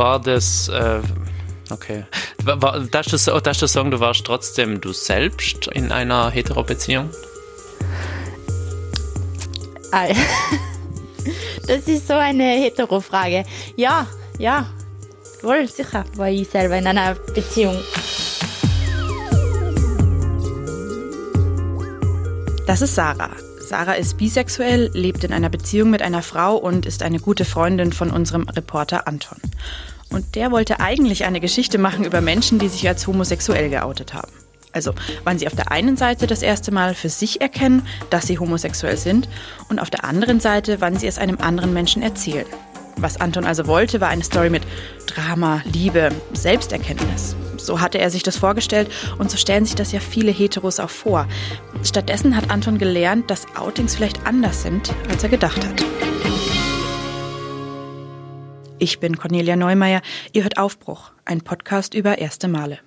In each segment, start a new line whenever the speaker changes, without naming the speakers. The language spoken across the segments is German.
war das. Äh, okay. War, darfst, du, darfst du sagen, du warst trotzdem du selbst in einer Hetero-Beziehung?
Das ist so eine Hetero-Frage. Ja, ja, wohl, sicher war ich selber in einer Beziehung.
Das ist Sarah. Sarah ist bisexuell, lebt in einer Beziehung mit einer Frau und ist eine gute Freundin von unserem Reporter Anton. Und der wollte eigentlich eine Geschichte machen über Menschen, die sich als homosexuell geoutet haben. Also, wann sie auf der einen Seite das erste Mal für sich erkennen, dass sie homosexuell sind, und auf der anderen Seite, wann sie es einem anderen Menschen erzählen. Was Anton also wollte, war eine Story mit Drama, Liebe, Selbsterkenntnis. So hatte er sich das vorgestellt und so stellen sich das ja viele Heteros auch vor. Stattdessen hat Anton gelernt, dass Outings vielleicht anders sind, als er gedacht hat. Ich bin Cornelia Neumeier. Ihr hört Aufbruch, ein Podcast über erste Male.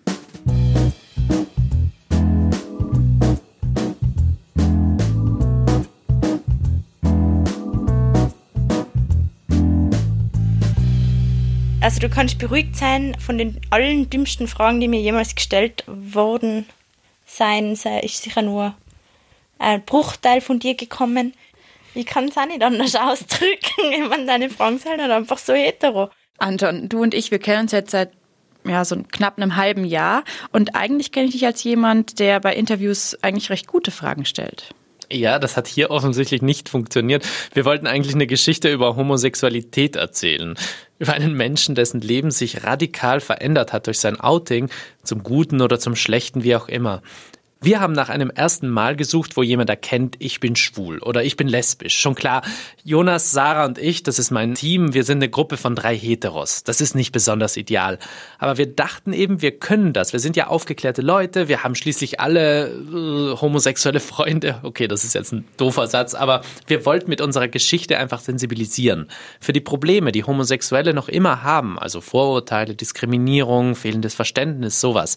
Also du kannst beruhigt sein von den allen dümmsten Fragen, die mir jemals gestellt worden sein, ist sicher nur ein Bruchteil von dir gekommen. Ich kann es auch nicht anders ausdrücken. Ich meine, deine Fragen sind halt einfach so hetero.
Anton, du und ich, wir kennen uns jetzt seit ja, so knapp einem halben Jahr. Und eigentlich kenne ich dich als jemand, der bei Interviews eigentlich recht gute Fragen stellt.
Ja, das hat hier offensichtlich nicht funktioniert. Wir wollten eigentlich eine Geschichte über Homosexualität erzählen. Über einen Menschen, dessen Leben sich radikal verändert hat durch sein Outing, zum Guten oder zum Schlechten, wie auch immer. Wir haben nach einem ersten Mal gesucht, wo jemand erkennt, ich bin schwul oder ich bin lesbisch. Schon klar, Jonas, Sarah und ich, das ist mein Team, wir sind eine Gruppe von drei Heteros. Das ist nicht besonders ideal. Aber wir dachten eben, wir können das. Wir sind ja aufgeklärte Leute, wir haben schließlich alle äh, homosexuelle Freunde. Okay, das ist jetzt ein doofer Satz, aber wir wollten mit unserer Geschichte einfach sensibilisieren. Für die Probleme, die Homosexuelle noch immer haben, also Vorurteile, Diskriminierung, fehlendes Verständnis, sowas.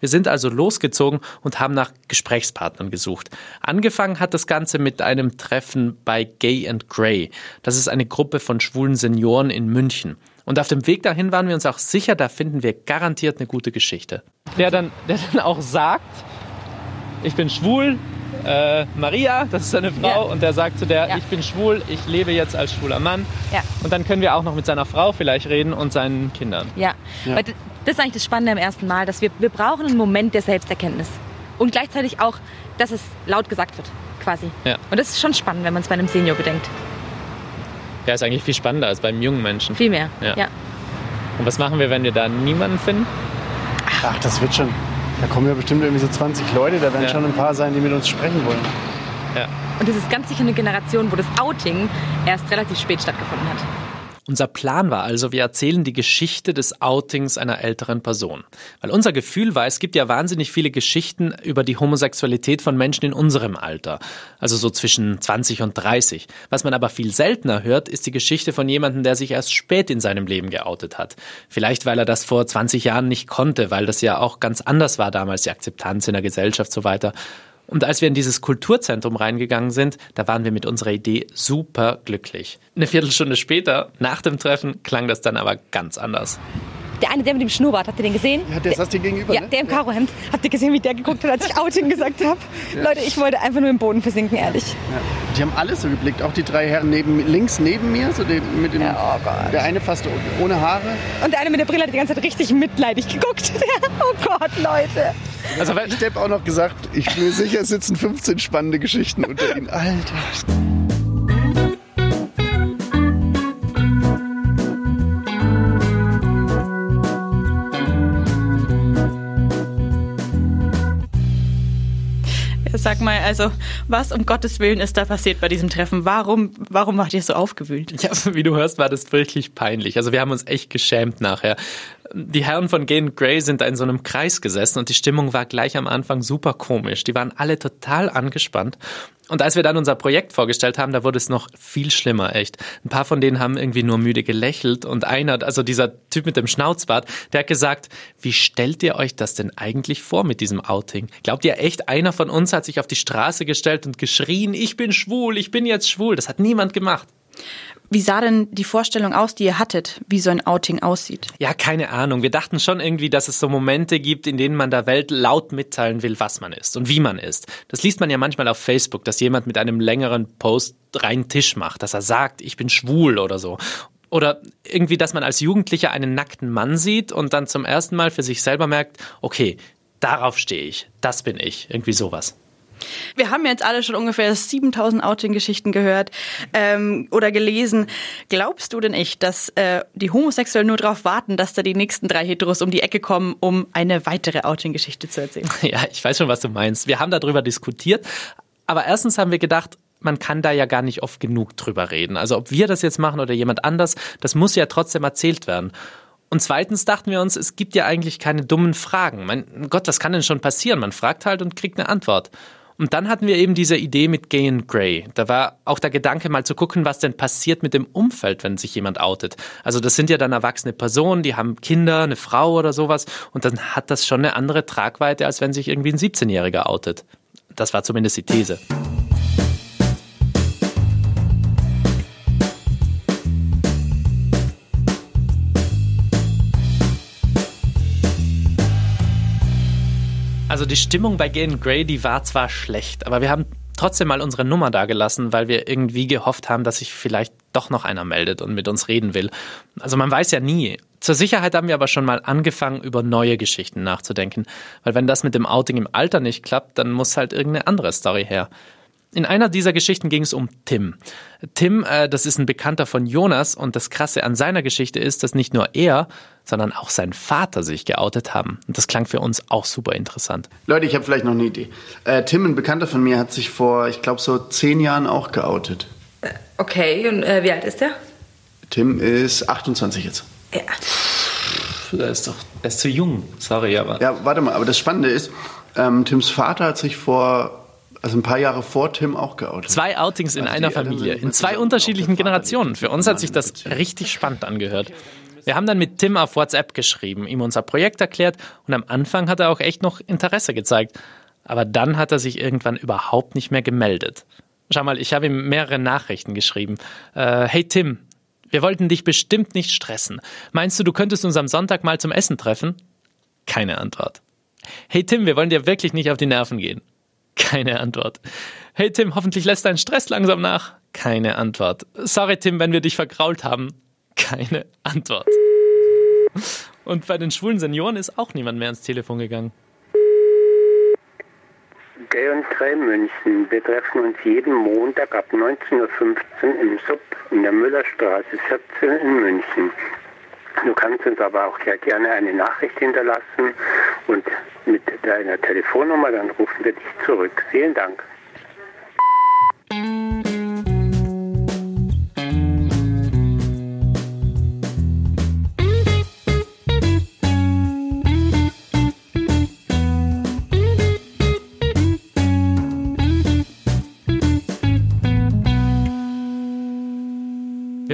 Wir sind also losgezogen und haben nach Gesprächspartnern gesucht. Angefangen hat das Ganze mit einem Treffen bei Gay and Grey. Das ist eine Gruppe von schwulen Senioren in München. Und auf dem Weg dahin waren wir uns auch sicher, da finden wir garantiert eine gute Geschichte. Der dann, der dann auch sagt, ich bin schwul, äh, Maria, das ist seine Frau, ja. und der sagt zu der, ja. ich bin schwul, ich lebe jetzt als schwuler Mann. Ja. Und dann können wir auch noch mit seiner Frau vielleicht reden und seinen Kindern.
Ja, ja. Das ist eigentlich das Spannende am ersten Mal, dass wir, wir brauchen einen Moment der Selbsterkenntnis. Und gleichzeitig auch, dass es laut gesagt wird, quasi. Ja. Und das ist schon spannend, wenn man es bei einem Senior bedenkt.
Ja, ist eigentlich viel spannender als beim jungen Menschen.
Viel mehr, ja. ja.
Und was machen wir, wenn wir da niemanden finden?
Ach, das wird schon. Da kommen ja bestimmt irgendwie so 20 Leute, da werden ja. schon ein paar sein, die mit uns sprechen wollen.
Ja. Und das ist ganz sicher eine Generation, wo das Outing erst relativ spät stattgefunden hat.
Unser Plan war also, wir erzählen die Geschichte des Outings einer älteren Person. Weil unser Gefühl war, es gibt ja wahnsinnig viele Geschichten über die Homosexualität von Menschen in unserem Alter. Also so zwischen 20 und 30. Was man aber viel seltener hört, ist die Geschichte von jemandem, der sich erst spät in seinem Leben geoutet hat. Vielleicht, weil er das vor 20 Jahren nicht konnte, weil das ja auch ganz anders war damals, die Akzeptanz in der Gesellschaft so weiter. Und als wir in dieses Kulturzentrum reingegangen sind, da waren wir mit unserer Idee super glücklich. Eine Viertelstunde später, nach dem Treffen, klang das dann aber ganz anders.
Der eine, der mit dem Schnurrbart, habt ihr den gesehen?
Ja, der saß dir gegenüber.
Ja,
ne?
der im Karohemd. Habt ihr gesehen, wie der geguckt hat, als ich Outing gesagt habe? Ja. Leute, ich wollte einfach nur im Boden versinken, ehrlich. Ja.
Die haben alles so geblickt, auch die drei Herren neben, links neben mir, so den, mit dem, ja, oh Gott. der eine fast ohne Haare.
Und der eine mit der Brille hat die ganze Zeit richtig mitleidig geguckt. oh Gott, Leute.
Also, ich habe auch noch gesagt, ich bin mir sicher, es sitzen 15 spannende Geschichten unter ihnen. Alter.
Sag mal, also was um Gottes Willen ist da passiert bei diesem Treffen? Warum, warum wart ihr so aufgewühlt?
Ja, wie du hörst, war das wirklich peinlich. Also wir haben uns echt geschämt nachher. Die Herren von Gay Grey sind da in so einem Kreis gesessen und die Stimmung war gleich am Anfang super komisch. Die waren alle total angespannt und als wir dann unser Projekt vorgestellt haben, da wurde es noch viel schlimmer, echt. Ein paar von denen haben irgendwie nur müde gelächelt und einer, also dieser Typ mit dem Schnauzbart, der hat gesagt, wie stellt ihr euch das denn eigentlich vor mit diesem Outing? Glaubt ihr echt, einer von uns hat sich auf die Straße gestellt und geschrien, ich bin schwul, ich bin jetzt schwul? Das hat niemand gemacht.
Wie sah denn die Vorstellung aus, die ihr hattet, wie so ein Outing aussieht?
Ja, keine Ahnung. Wir dachten schon irgendwie, dass es so Momente gibt, in denen man der Welt laut mitteilen will, was man ist und wie man ist. Das liest man ja manchmal auf Facebook, dass jemand mit einem längeren Post rein Tisch macht, dass er sagt, ich bin schwul oder so. Oder irgendwie, dass man als Jugendlicher einen nackten Mann sieht und dann zum ersten Mal für sich selber merkt, okay, darauf stehe ich, das bin ich, irgendwie sowas.
Wir haben jetzt alle schon ungefähr 7000 Outing-Geschichten gehört ähm, oder gelesen. Glaubst du denn echt, dass äh, die Homosexuellen nur darauf warten, dass da die nächsten drei Heteros um die Ecke kommen, um eine weitere Outing-Geschichte zu erzählen?
Ja, ich weiß schon, was du meinst. Wir haben darüber diskutiert. Aber erstens haben wir gedacht, man kann da ja gar nicht oft genug drüber reden. Also ob wir das jetzt machen oder jemand anders, das muss ja trotzdem erzählt werden. Und zweitens dachten wir uns, es gibt ja eigentlich keine dummen Fragen. Mein Gott, was kann denn schon passieren? Man fragt halt und kriegt eine Antwort. Und dann hatten wir eben diese Idee mit Gay and Grey. Da war auch der Gedanke, mal zu gucken, was denn passiert mit dem Umfeld, wenn sich jemand outet. Also das sind ja dann erwachsene Personen, die haben Kinder, eine Frau oder sowas. Und dann hat das schon eine andere Tragweite, als wenn sich irgendwie ein 17-Jähriger outet. Das war zumindest die These. Also die Stimmung bei Galen Gray, die war zwar schlecht, aber wir haben trotzdem mal unsere Nummer dagelassen, weil wir irgendwie gehofft haben, dass sich vielleicht doch noch einer meldet und mit uns reden will. Also man weiß ja nie. Zur Sicherheit haben wir aber schon mal angefangen, über neue Geschichten nachzudenken. Weil wenn das mit dem Outing im Alter nicht klappt, dann muss halt irgendeine andere Story her. In einer dieser Geschichten ging es um Tim. Tim, äh, das ist ein Bekannter von Jonas und das Krasse an seiner Geschichte ist, dass nicht nur er, sondern auch sein Vater sich geoutet haben. Und das klang für uns auch super interessant.
Leute, ich habe vielleicht noch eine Idee. Äh, Tim, ein Bekannter von mir, hat sich vor, ich glaube, so zehn Jahren auch geoutet.
Äh, okay, und äh, wie alt ist der?
Tim ist 28 jetzt.
Ja. Er ist doch, er ist zu jung, sorry, aber.
Ja, warte mal, aber das Spannende ist, ähm, Tims Vater hat sich vor also ein paar Jahre vor Tim auch geoutet.
Zwei Outings in also einer Familie, in zwei unterschiedlichen Generationen. Für uns hat sich das richtig spannend angehört. Wir haben dann mit Tim auf WhatsApp geschrieben, ihm unser Projekt erklärt und am Anfang hat er auch echt noch Interesse gezeigt. Aber dann hat er sich irgendwann überhaupt nicht mehr gemeldet. Schau mal, ich habe ihm mehrere Nachrichten geschrieben. Äh, hey Tim, wir wollten dich bestimmt nicht stressen. Meinst du, du könntest uns am Sonntag mal zum Essen treffen? Keine Antwort. Hey Tim, wir wollen dir wirklich nicht auf die Nerven gehen. Keine Antwort. Hey Tim, hoffentlich lässt dein Stress langsam nach. Keine Antwort. Sorry Tim, wenn wir dich vergrault haben. Keine Antwort. Und bei den schwulen Senioren ist auch niemand mehr ans Telefon gegangen.
Gay und Grey München. Wir treffen uns jeden Montag ab 19.15 Uhr im Sub in der Müllerstraße 14 in München. Du kannst uns aber auch gerne eine Nachricht hinterlassen und mit deiner Telefonnummer, dann rufen wir dich zurück. Vielen Dank.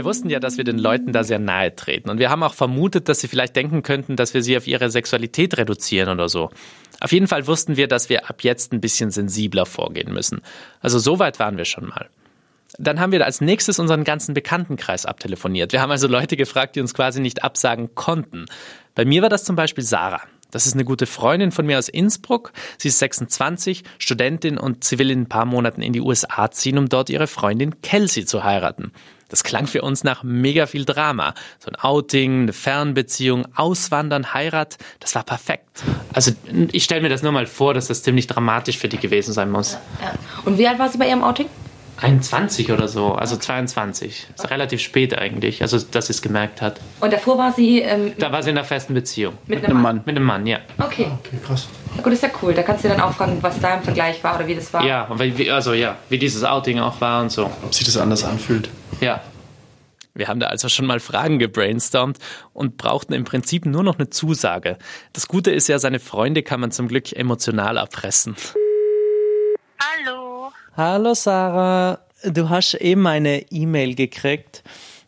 Wir wussten ja, dass wir den Leuten da sehr nahe treten. Und wir haben auch vermutet, dass sie vielleicht denken könnten, dass wir sie auf ihre Sexualität reduzieren oder so. Auf jeden Fall wussten wir, dass wir ab jetzt ein bisschen sensibler vorgehen müssen. Also so weit waren wir schon mal. Dann haben wir als nächstes unseren ganzen Bekanntenkreis abtelefoniert. Wir haben also Leute gefragt, die uns quasi nicht absagen konnten. Bei mir war das zum Beispiel Sarah. Das ist eine gute Freundin von mir aus Innsbruck. Sie ist 26, Studentin und sie will in ein paar Monaten in die USA ziehen, um dort ihre Freundin Kelsey zu heiraten. Das klang für uns nach mega viel Drama. So ein Outing, eine Fernbeziehung, Auswandern, Heirat, das war perfekt. Also ich stelle mir das nur mal vor, dass das ziemlich dramatisch für die gewesen sein muss.
Ja, ja. Und wie alt war sie bei ihrem Outing?
21 oder so, also 22. Das ist relativ spät eigentlich, also dass sie es gemerkt hat.
Und davor war sie. Ähm,
da war sie in einer festen Beziehung.
Mit, mit einem Mann.
Mit einem Mann, ja.
Okay. Okay, krass. Na gut, ist ja cool. Da kannst du dann auch fragen, was da im Vergleich war oder wie das war.
Ja, also ja, wie dieses Outing auch war und so.
Ob sich das anders anfühlt.
Ja. Wir haben da also schon mal Fragen gebrainstormt und brauchten im Prinzip nur noch eine Zusage. Das Gute ist ja, seine Freunde kann man zum Glück emotional erpressen.
Hallo.
Hallo Sarah, du hast eben meine E-Mail gekriegt.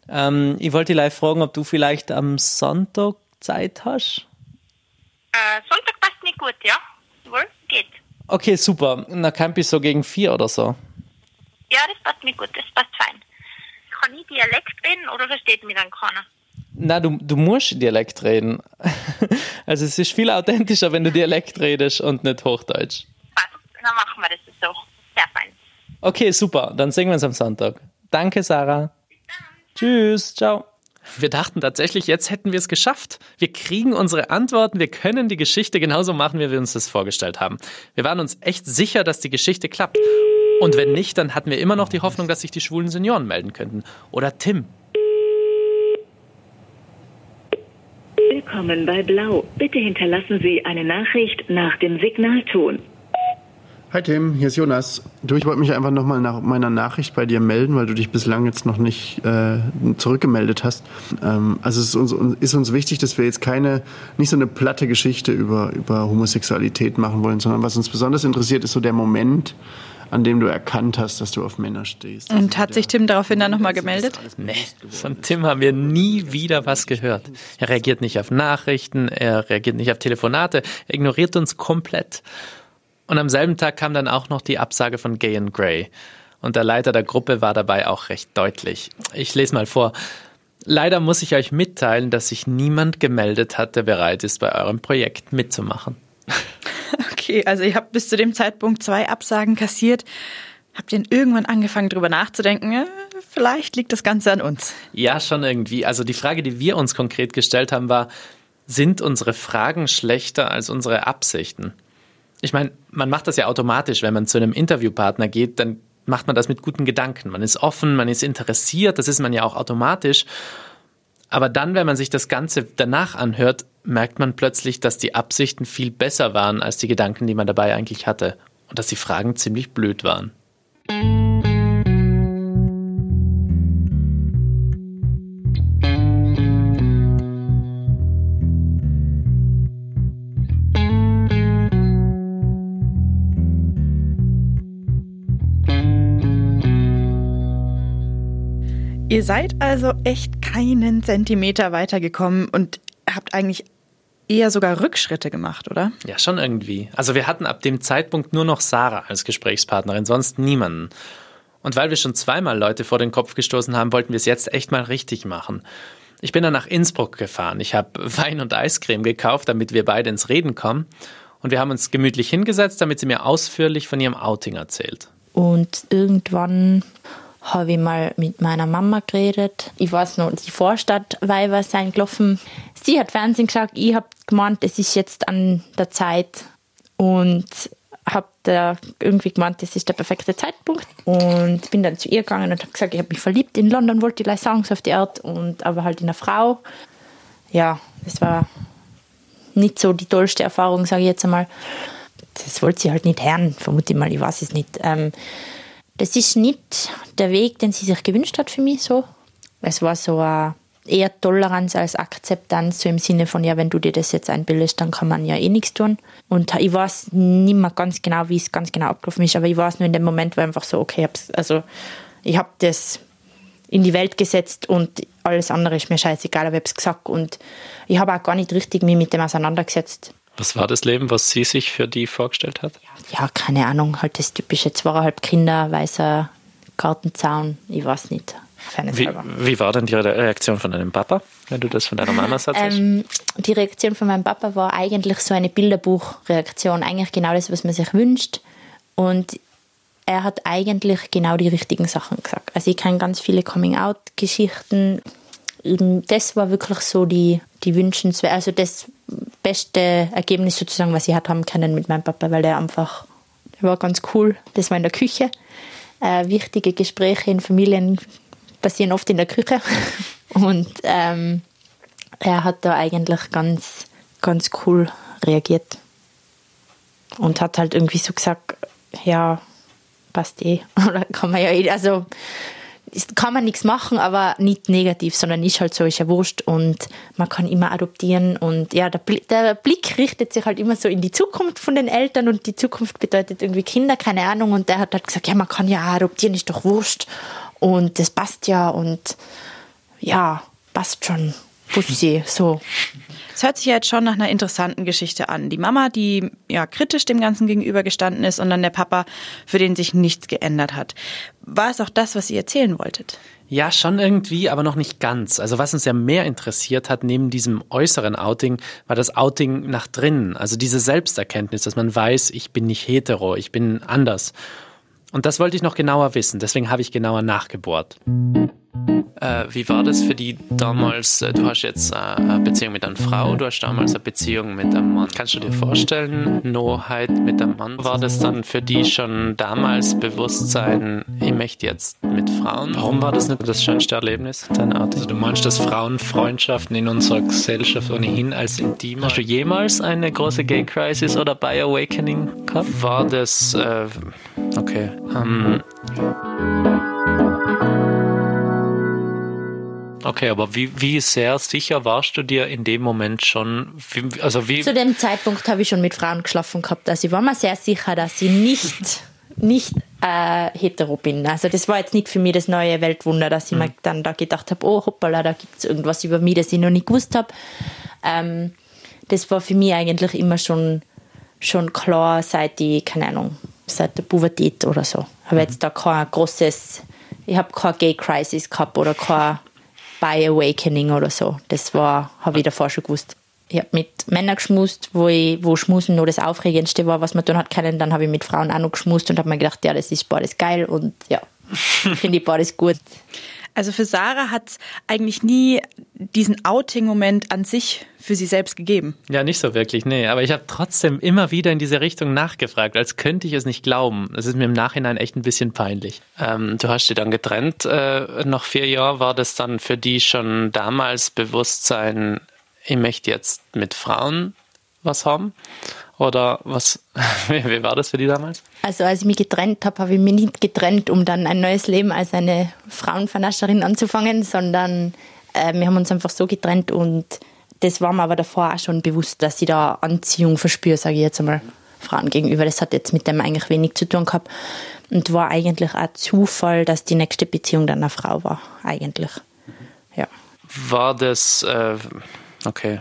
Ähm, ich wollte dich fragen, ob du vielleicht am Sonntag Zeit hast.
Äh, Sonntag passt nicht gut, ja? Geht.
Okay, super. Na, ich so gegen vier oder so.
Ja, das passt mir gut, das passt fein kann ich Dialekt reden oder versteht mich dann keiner?
Na, du, du musst Dialekt reden. Also es ist viel authentischer, wenn du Dialekt redest und nicht Hochdeutsch.
Passt, dann machen wir das so. Sehr fein.
Okay, super. Dann sehen wir uns am Sonntag. Danke, Sarah. Tschüss. Ciao. Wir dachten tatsächlich, jetzt hätten wir es geschafft. Wir kriegen unsere Antworten, wir können die Geschichte genauso machen, wie wir uns das vorgestellt haben. Wir waren uns echt sicher, dass die Geschichte klappt. Und wenn nicht, dann hatten wir immer noch die Hoffnung, dass sich die schwulen Senioren melden könnten. Oder Tim.
Willkommen bei Blau. Bitte hinterlassen Sie eine Nachricht nach dem Signalton.
Hi Tim, hier ist Jonas. Du, ich wollte mich einfach nochmal nach meiner Nachricht bei dir melden, weil du dich bislang jetzt noch nicht äh, zurückgemeldet hast. Ähm, also es ist uns, ist uns wichtig, dass wir jetzt keine, nicht so eine platte Geschichte über, über Homosexualität machen wollen, sondern was uns besonders interessiert, ist so der Moment, an dem du erkannt hast, dass du auf Männer stehst.
Und also hat sich Tim daraufhin dann nochmal gemeldet?
Nee, von Tim haben wir nie wieder was gehört. Er reagiert nicht auf Nachrichten, er reagiert nicht auf Telefonate, er ignoriert uns komplett. Und am selben Tag kam dann auch noch die Absage von Gay and Gray. Und der Leiter der Gruppe war dabei auch recht deutlich. Ich lese mal vor. Leider muss ich euch mitteilen, dass sich niemand gemeldet hat, der bereit ist, bei eurem Projekt mitzumachen.
Okay, also ihr habt bis zu dem Zeitpunkt zwei Absagen kassiert. Habt ihr irgendwann angefangen, darüber nachzudenken? Ja, vielleicht liegt das Ganze an uns.
Ja, schon irgendwie. Also die Frage, die wir uns konkret gestellt haben, war, sind unsere Fragen schlechter als unsere Absichten? Ich meine, man macht das ja automatisch, wenn man zu einem Interviewpartner geht, dann macht man das mit guten Gedanken. Man ist offen, man ist interessiert, das ist man ja auch automatisch. Aber dann, wenn man sich das Ganze danach anhört, merkt man plötzlich, dass die Absichten viel besser waren als die Gedanken, die man dabei eigentlich hatte. Und dass die Fragen ziemlich blöd waren.
Ihr seid also echt keinen Zentimeter weitergekommen und habt eigentlich eher sogar Rückschritte gemacht, oder?
Ja, schon irgendwie. Also wir hatten ab dem Zeitpunkt nur noch Sarah als Gesprächspartnerin, sonst niemanden. Und weil wir schon zweimal Leute vor den Kopf gestoßen haben, wollten wir es jetzt echt mal richtig machen. Ich bin dann nach Innsbruck gefahren. Ich habe Wein und Eiscreme gekauft, damit wir beide ins Reden kommen. Und wir haben uns gemütlich hingesetzt, damit sie mir ausführlich von ihrem Outing erzählt.
Und irgendwann habe ich mal mit meiner Mama geredet. Ich weiß noch, die Vorstadtweiber sind gelaufen. Sie hat Fernsehen geschaut, ich habe gemeint, es ist jetzt an der Zeit und habe irgendwie gemeint, das ist der perfekte Zeitpunkt und bin dann zu ihr gegangen und habe gesagt, ich habe mich verliebt in London, wollte gleich Songs auf die Art und aber halt in eine Frau. Ja, das war nicht so die tollste Erfahrung, sage ich jetzt einmal. Das wollte sie halt nicht hören, vermute ich mal, ich weiß es nicht. Ähm, das ist nicht der Weg, den sie sich gewünscht hat für mich so. Es war so eher Toleranz als Akzeptanz, so im Sinne von, ja, wenn du dir das jetzt einbildest, dann kann man ja eh nichts tun. Und ich weiß nicht mehr ganz genau, wie es ganz genau abgelaufen ist, aber ich weiß nur in dem Moment, war einfach so, okay, also ich habe das in die Welt gesetzt und alles andere ist mir scheißegal, aber ich habe es gesagt und ich habe auch gar nicht richtig mich mit dem auseinandergesetzt.
Was war das Leben, was sie sich für die vorgestellt hat?
Ja, keine Ahnung, halt das typische zweieinhalb Kinder, weißer Gartenzaun, ich weiß nicht.
Wie, wie, war denn die Reaktion von deinem Papa, wenn du das von deiner Mama sagst? Ähm,
die Reaktion von meinem Papa war eigentlich so eine Bilderbuchreaktion, eigentlich genau das, was man sich wünscht. Und er hat eigentlich genau die richtigen Sachen gesagt. Also ich kenne ganz viele Coming-out-Geschichten. Das war wirklich so die, die wünschenswerte, also das beste Ergebnis sozusagen, was ich hat haben können mit meinem Papa, weil er einfach, der war ganz cool. Das war in der Küche. Äh, wichtige Gespräche in Familien passieren oft in der Küche. Und ähm, er hat da eigentlich ganz, ganz cool reagiert. Und hat halt irgendwie so gesagt, ja, passt eh. Oder kann man ja eh, also kann man nichts machen, aber nicht negativ, sondern ist halt so, ist ja wurscht und man kann immer adoptieren und ja, der, Blick, der Blick richtet sich halt immer so in die Zukunft von den Eltern und die Zukunft bedeutet irgendwie Kinder, keine Ahnung und der hat halt gesagt, ja, man kann ja adoptieren, ist doch wurscht und das passt ja und ja, passt schon. Pussy, so.
Es hört sich ja jetzt schon nach einer interessanten Geschichte an. Die Mama, die ja kritisch dem Ganzen gegenübergestanden ist und dann der Papa, für den sich nichts geändert hat. War es auch das, was ihr erzählen wolltet?
Ja, schon irgendwie, aber noch nicht ganz. Also was uns ja mehr interessiert hat, neben diesem äußeren Outing, war das Outing nach drinnen. Also diese Selbsterkenntnis, dass man weiß, ich bin nicht hetero, ich bin anders. Und das wollte ich noch genauer wissen, deswegen habe ich genauer nachgebohrt. Äh, wie war das für die damals? Äh, du hast jetzt äh, eine Beziehung mit einer Frau, du hast damals eine Beziehung mit einem Mann. Kannst du dir vorstellen, Noheit mit einem Mann? War das dann für die schon damals Bewusstsein, ich möchte jetzt mit Frauen? Warum war das nicht das schönste Erlebnis deiner Art? Also du meinst, dass Frauenfreundschaften in unserer Gesellschaft ohnehin als intim. Hast du jemals eine große Gay Crisis oder Bi Awakening gehabt? War das äh, okay? Ähm, Okay, aber wie, wie sehr sicher warst du dir in dem Moment schon? Wie, also wie
Zu dem Zeitpunkt habe ich schon mit Frauen geschlafen gehabt. Also ich war mir sehr sicher, dass ich nicht, nicht äh, hetero bin. Also das war jetzt nicht für mich das neue Weltwunder, dass ich mhm. mir dann da gedacht habe, oh hoppala, da gibt es irgendwas über mich, das ich noch nicht gewusst habe. Ähm, das war für mich eigentlich immer schon, schon klar, seit die, keine Ahnung, seit der Pubertät oder so. Ich habe mhm. jetzt da kein großes, ich habe keine Gay Crisis gehabt oder kein By Awakening oder so. Das war, habe ich davor schon gewusst. Ich habe mit Männern geschmust, wo, ich, wo Schmusen nur das Aufregendste war, was man tun hat können. Dann habe ich mit Frauen auch noch geschmust und habe mir gedacht, ja, das ist beides geil und ja, finde ich beides gut.
Also für Sarah hat es eigentlich nie diesen Outing-Moment an sich für sie selbst gegeben.
Ja, nicht so wirklich, nee. Aber ich habe trotzdem immer wieder in diese Richtung nachgefragt, als könnte ich es nicht glauben. Es ist mir im Nachhinein echt ein bisschen peinlich. Ähm, du hast dich dann getrennt. Äh, nach vier Jahren war das dann für die schon damals Bewusstsein, ich möchte jetzt mit Frauen was haben? Oder was, wie war das für die damals?
Also als ich mich getrennt habe, habe ich mich nicht getrennt, um dann ein neues Leben als eine Frauenvernascherin anzufangen, sondern äh, wir haben uns einfach so getrennt und das war mir aber davor auch schon bewusst, dass ich da Anziehung verspüre, sage ich jetzt einmal, Frauen gegenüber. Das hat jetzt mit dem eigentlich wenig zu tun gehabt und war eigentlich auch Zufall, dass die nächste Beziehung dann eine Frau war, eigentlich. Ja.
War das... Äh Okay.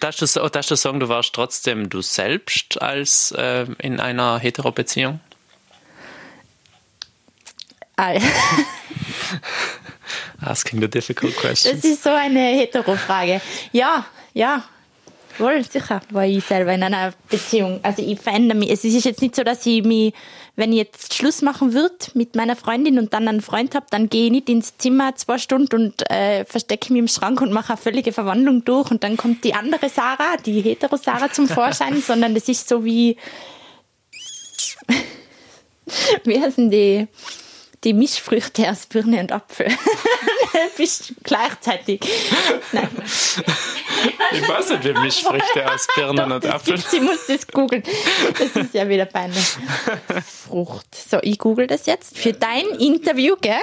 Darfst du, darfst du sagen, du warst trotzdem du selbst als äh, in einer Hetero-Beziehung? Asking the difficult questions.
Das ist so eine Hetero-Frage. Ja, ja, Wohl, sicher war ich selber in einer Beziehung. Also ich verändere mich. Es ist jetzt nicht so, dass ich mich, wenn ich jetzt Schluss machen würde mit meiner Freundin und dann einen Freund habe, dann gehe ich nicht ins Zimmer zwei Stunden und äh, verstecke mich im Schrank und mache eine völlige Verwandlung durch und dann kommt die andere Sarah, die hetero Sarah zum Vorschein, sondern das ist so wie wie heißen die die Mischfrüchte aus Birne und Apfel. Bist gleichzeitig. Nein.
Ich weiß nicht, wie Mischfrüchte aus Birnen und Apfel.
Sie muss das googeln. Das ist ja wieder peinlich. Frucht. So, ich google das jetzt für dein Interview, gell?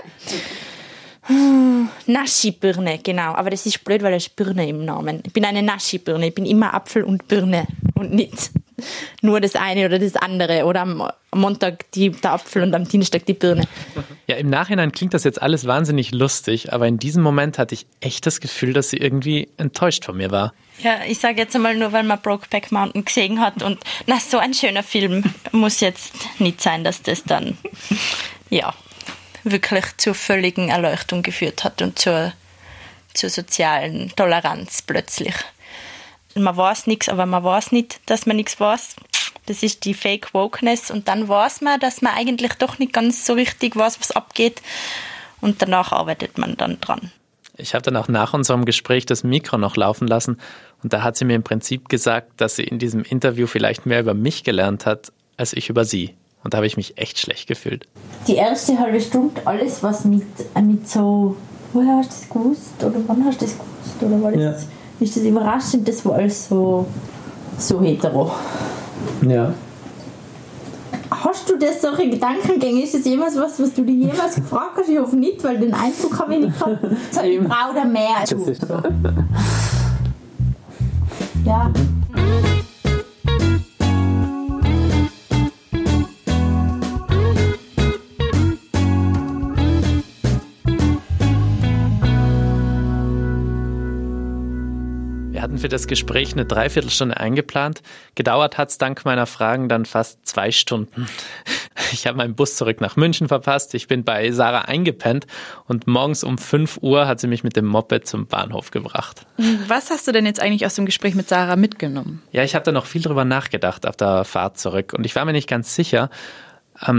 Naschi-Birne, genau. Aber das ist blöd, weil es Birne im Namen. Ich bin eine Naschi-Birne. Ich bin immer Apfel und Birne und nicht nur das eine oder das andere oder am Montag die, der Apfel und am Dienstag die Birne.
Ja, im Nachhinein klingt das jetzt alles wahnsinnig lustig, aber in diesem Moment hatte ich echt das Gefühl, dass sie irgendwie enttäuscht von mir war.
Ja, ich sage jetzt einmal nur, weil man Brokeback Mountain gesehen hat und na, so ein schöner Film muss jetzt nicht sein, dass das dann, ja, wirklich zur völligen Erleuchtung geführt hat und zur, zur sozialen Toleranz plötzlich man weiß nichts, aber man weiß nicht, dass man nichts weiß. Das ist die Fake Wokeness und dann weiß man, dass man eigentlich doch nicht ganz so richtig weiß, was abgeht und danach arbeitet man dann dran.
Ich habe dann auch nach unserem Gespräch das Mikro noch laufen lassen und da hat sie mir im Prinzip gesagt, dass sie in diesem Interview vielleicht mehr über mich gelernt hat, als ich über sie. Und da habe ich mich echt schlecht gefühlt.
Die erste halbe Stunde, alles was mit, mit so, woher hast du das gewusst oder wann hast du das gewusst oder war das... Ja ist das überraschend, das war alles so, so hetero.
Ja.
Hast du das solche Gedankengänge? Ist das jemals was, was du dir jemals gefragt hast? Ich hoffe nicht, weil den Eindruck habe ich nicht gehabt. So, ich brauche da mehr. Du. Ja.
Hatten für das Gespräch eine Dreiviertelstunde eingeplant. Gedauert hat es dank meiner Fragen dann fast zwei Stunden. Ich habe meinen Bus zurück nach München verpasst. Ich bin bei Sarah eingepennt und morgens um 5 Uhr hat sie mich mit dem Moped zum Bahnhof gebracht.
Was hast du denn jetzt eigentlich aus dem Gespräch mit Sarah mitgenommen?
Ja, ich habe da noch viel drüber nachgedacht auf der Fahrt zurück und ich war mir nicht ganz sicher,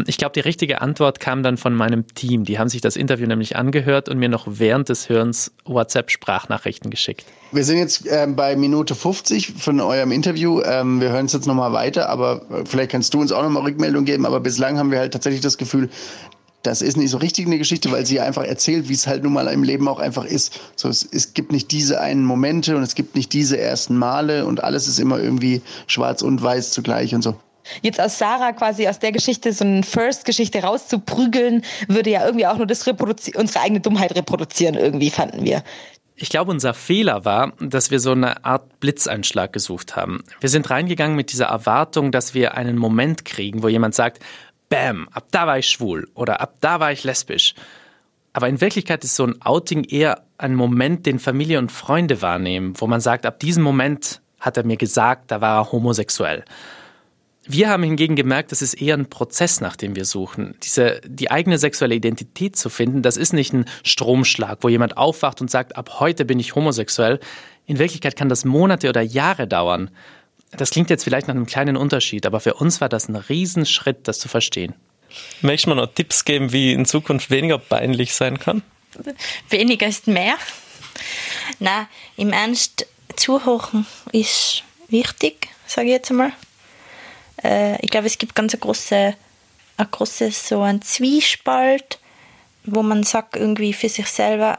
ich glaube, die richtige Antwort kam dann von meinem Team. Die haben sich das Interview nämlich angehört und mir noch während des Hörens WhatsApp-Sprachnachrichten geschickt.
Wir sind jetzt ähm, bei Minute 50 von eurem Interview. Ähm, wir hören es jetzt nochmal weiter, aber äh, vielleicht kannst du uns auch nochmal Rückmeldung geben. Aber bislang haben wir halt tatsächlich das Gefühl, das ist nicht so richtig eine Geschichte, weil sie einfach erzählt, wie es halt nun mal im Leben auch einfach ist. So, es, es gibt nicht diese einen Momente und es gibt nicht diese ersten Male und alles ist immer irgendwie schwarz und weiß zugleich und so.
Jetzt aus Sarah quasi aus der Geschichte so eine First-Geschichte rauszuprügeln, würde ja irgendwie auch nur das unsere eigene Dummheit reproduzieren, irgendwie, fanden wir.
Ich glaube, unser Fehler war, dass wir so eine Art Blitzeinschlag gesucht haben. Wir sind reingegangen mit dieser Erwartung, dass wir einen Moment kriegen, wo jemand sagt, Bam, ab da war ich schwul oder ab da war ich lesbisch. Aber in Wirklichkeit ist so ein Outing eher ein Moment, den Familie und Freunde wahrnehmen, wo man sagt, ab diesem Moment hat er mir gesagt, da war er homosexuell. Wir haben hingegen gemerkt, das ist eher ein Prozess, nach dem wir suchen. Diese, die eigene sexuelle Identität zu finden, das ist nicht ein Stromschlag, wo jemand aufwacht und sagt, ab heute bin ich homosexuell. In Wirklichkeit kann das Monate oder Jahre dauern. Das klingt jetzt vielleicht nach einem kleinen Unterschied, aber für uns war das ein Riesenschritt, das zu verstehen. Möchtest du mir noch Tipps geben, wie in Zukunft weniger peinlich sein kann?
Weniger ist mehr. Na, im Ernst, zuhören ist wichtig, sage ich jetzt einmal äh, ich glaube, es gibt ganz eine große, ein großes so ein Zwiespalt, wo man sagt irgendwie für sich selber,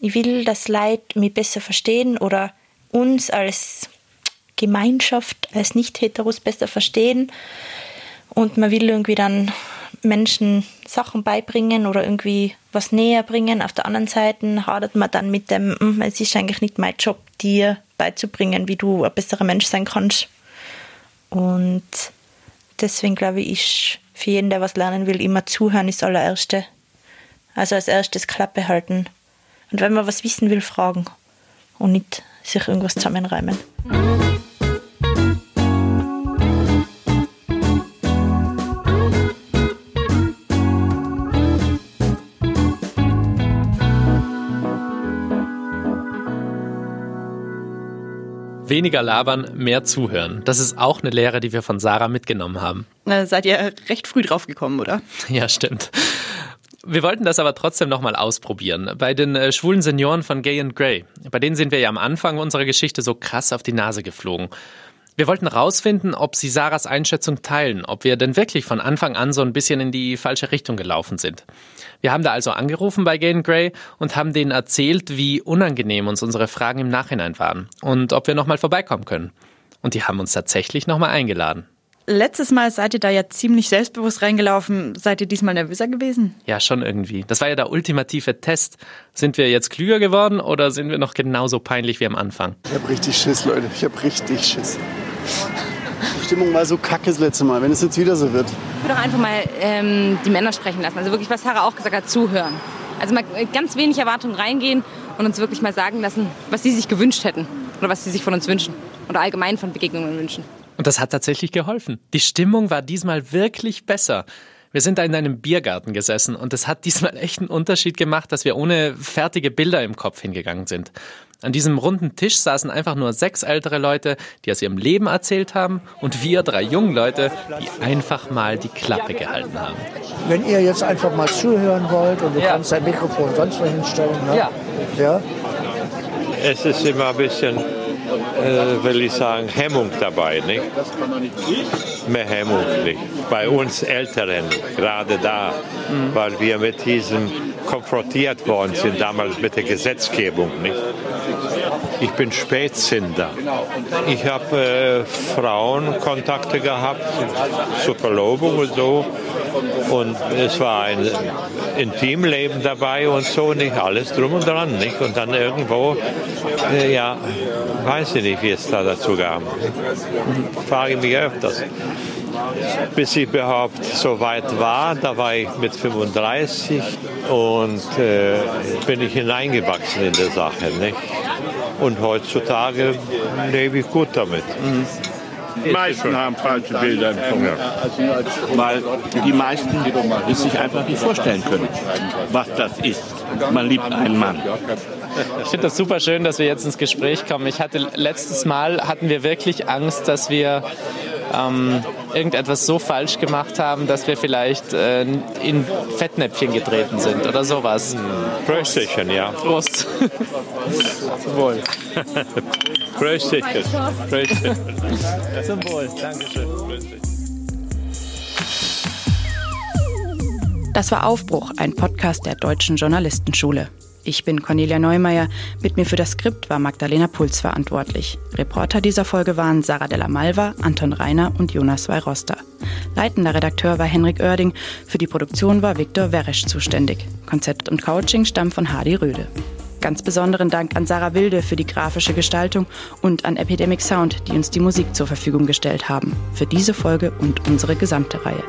ich will, dass Leute mich besser verstehen oder uns als Gemeinschaft, als Nicht-Heteros besser verstehen. Und man will irgendwie dann Menschen Sachen beibringen oder irgendwie was näher bringen. Auf der anderen Seite hadert man dann mit dem, hm, es ist eigentlich nicht mein Job, dir beizubringen, wie du ein besserer Mensch sein kannst. Und deswegen glaube ich, ist für jeden, der was lernen will, immer zuhören ist allererste. Also als erstes Klappe halten. Und wenn man was wissen will, fragen. Und nicht sich irgendwas zusammenreimen.
Weniger labern, mehr zuhören. Das ist auch eine Lehre, die wir von Sarah mitgenommen haben.
Na, seid ihr recht früh drauf gekommen, oder?
Ja, stimmt. Wir wollten das aber trotzdem nochmal ausprobieren. Bei den äh, schwulen Senioren von Gay and Grey. Bei denen sind wir ja am Anfang unserer Geschichte so krass auf die Nase geflogen. Wir wollten herausfinden, ob sie Sarahs Einschätzung teilen, ob wir denn wirklich von Anfang an so ein bisschen in die falsche Richtung gelaufen sind. Wir haben da also angerufen bei Gane Gray und haben denen erzählt, wie unangenehm uns unsere Fragen im Nachhinein waren und ob wir nochmal vorbeikommen können. Und die haben uns tatsächlich nochmal eingeladen.
Letztes Mal seid ihr da ja ziemlich selbstbewusst reingelaufen. Seid ihr diesmal nervöser gewesen?
Ja, schon irgendwie. Das war ja der ultimative Test. Sind wir jetzt klüger geworden oder sind wir noch genauso peinlich wie am Anfang?
Ich hab richtig Schiss, Leute. Ich hab richtig Schiss. Die Stimmung war so kacke das letzte Mal, wenn es jetzt wieder so wird.
Ich würde doch einfach mal ähm, die Männer sprechen lassen. Also wirklich, was Sarah auch gesagt hat, zuhören. Also mal ganz wenig Erwartungen reingehen und uns wirklich mal sagen lassen, was sie sich gewünscht hätten oder was sie sich von uns wünschen oder allgemein von Begegnungen wünschen.
Und das hat tatsächlich geholfen. Die Stimmung war diesmal wirklich besser. Wir sind da in einem Biergarten gesessen und es hat diesmal echt einen Unterschied gemacht, dass wir ohne fertige Bilder im Kopf hingegangen sind. An diesem runden Tisch saßen einfach nur sechs ältere Leute, die aus ihrem Leben erzählt haben und wir drei jungen Leute, die einfach mal die Klappe gehalten haben.
Wenn ihr jetzt einfach mal zuhören wollt und du ja. kannst dein Mikrofon sonst wo hinstellen. Ne? Ja. ja.
Es ist immer ein bisschen äh, will ich sagen, Hemmung dabei. Nicht? Mehr Hemmung nicht. Bei uns Älteren, gerade da, weil wir mit diesem konfrontiert worden sind, damals mit der Gesetzgebung. Nicht? Ich bin Spätzünder. Ich habe äh, Frauenkontakte gehabt zur Verlobung und so. Und es war ein Intimleben dabei und so, nicht alles drum und dran. Nicht? Und dann irgendwo, äh, ja, weiß ich nicht, wie es da dazu kam. Frage ich mich öfters. Bis ich überhaupt so weit war, da war ich mit 35 und äh, bin ich hineingewachsen in der Sache. Nicht? Und heutzutage lebe ich gut damit.
Mhm. Die meisten haben falsche Bilder im Kopf. Weil die meisten es sich einfach nicht vorstellen können, was das ist. Man liebt einen Mann.
Ich finde das super schön, dass wir jetzt ins Gespräch kommen. Ich hatte letztes Mal hatten wir wirklich Angst, dass wir ähm, irgendetwas so falsch gemacht haben, dass wir vielleicht äh, in Fettnäpfchen getreten sind oder sowas.
Prösterchen, ja.
Prost.
Zum Wohl. Prösterchen. Prösterchen.
Zum Wohl. Dankeschön.
Das war Aufbruch, ein Podcast der Deutschen Journalistenschule. Ich bin Cornelia Neumeier. Mit mir für das Skript war Magdalena Puls verantwortlich. Reporter dieser Folge waren Sarah Della Malva, Anton Reiner und Jonas Weiroster. Leitender Redakteur war Henrik Oerding. Für die Produktion war Viktor Weresch zuständig. Konzept und Coaching stammt von Hardy Röde. Ganz besonderen Dank an Sarah Wilde für die grafische Gestaltung und an Epidemic Sound, die uns die Musik zur Verfügung gestellt haben. Für diese Folge und unsere gesamte Reihe.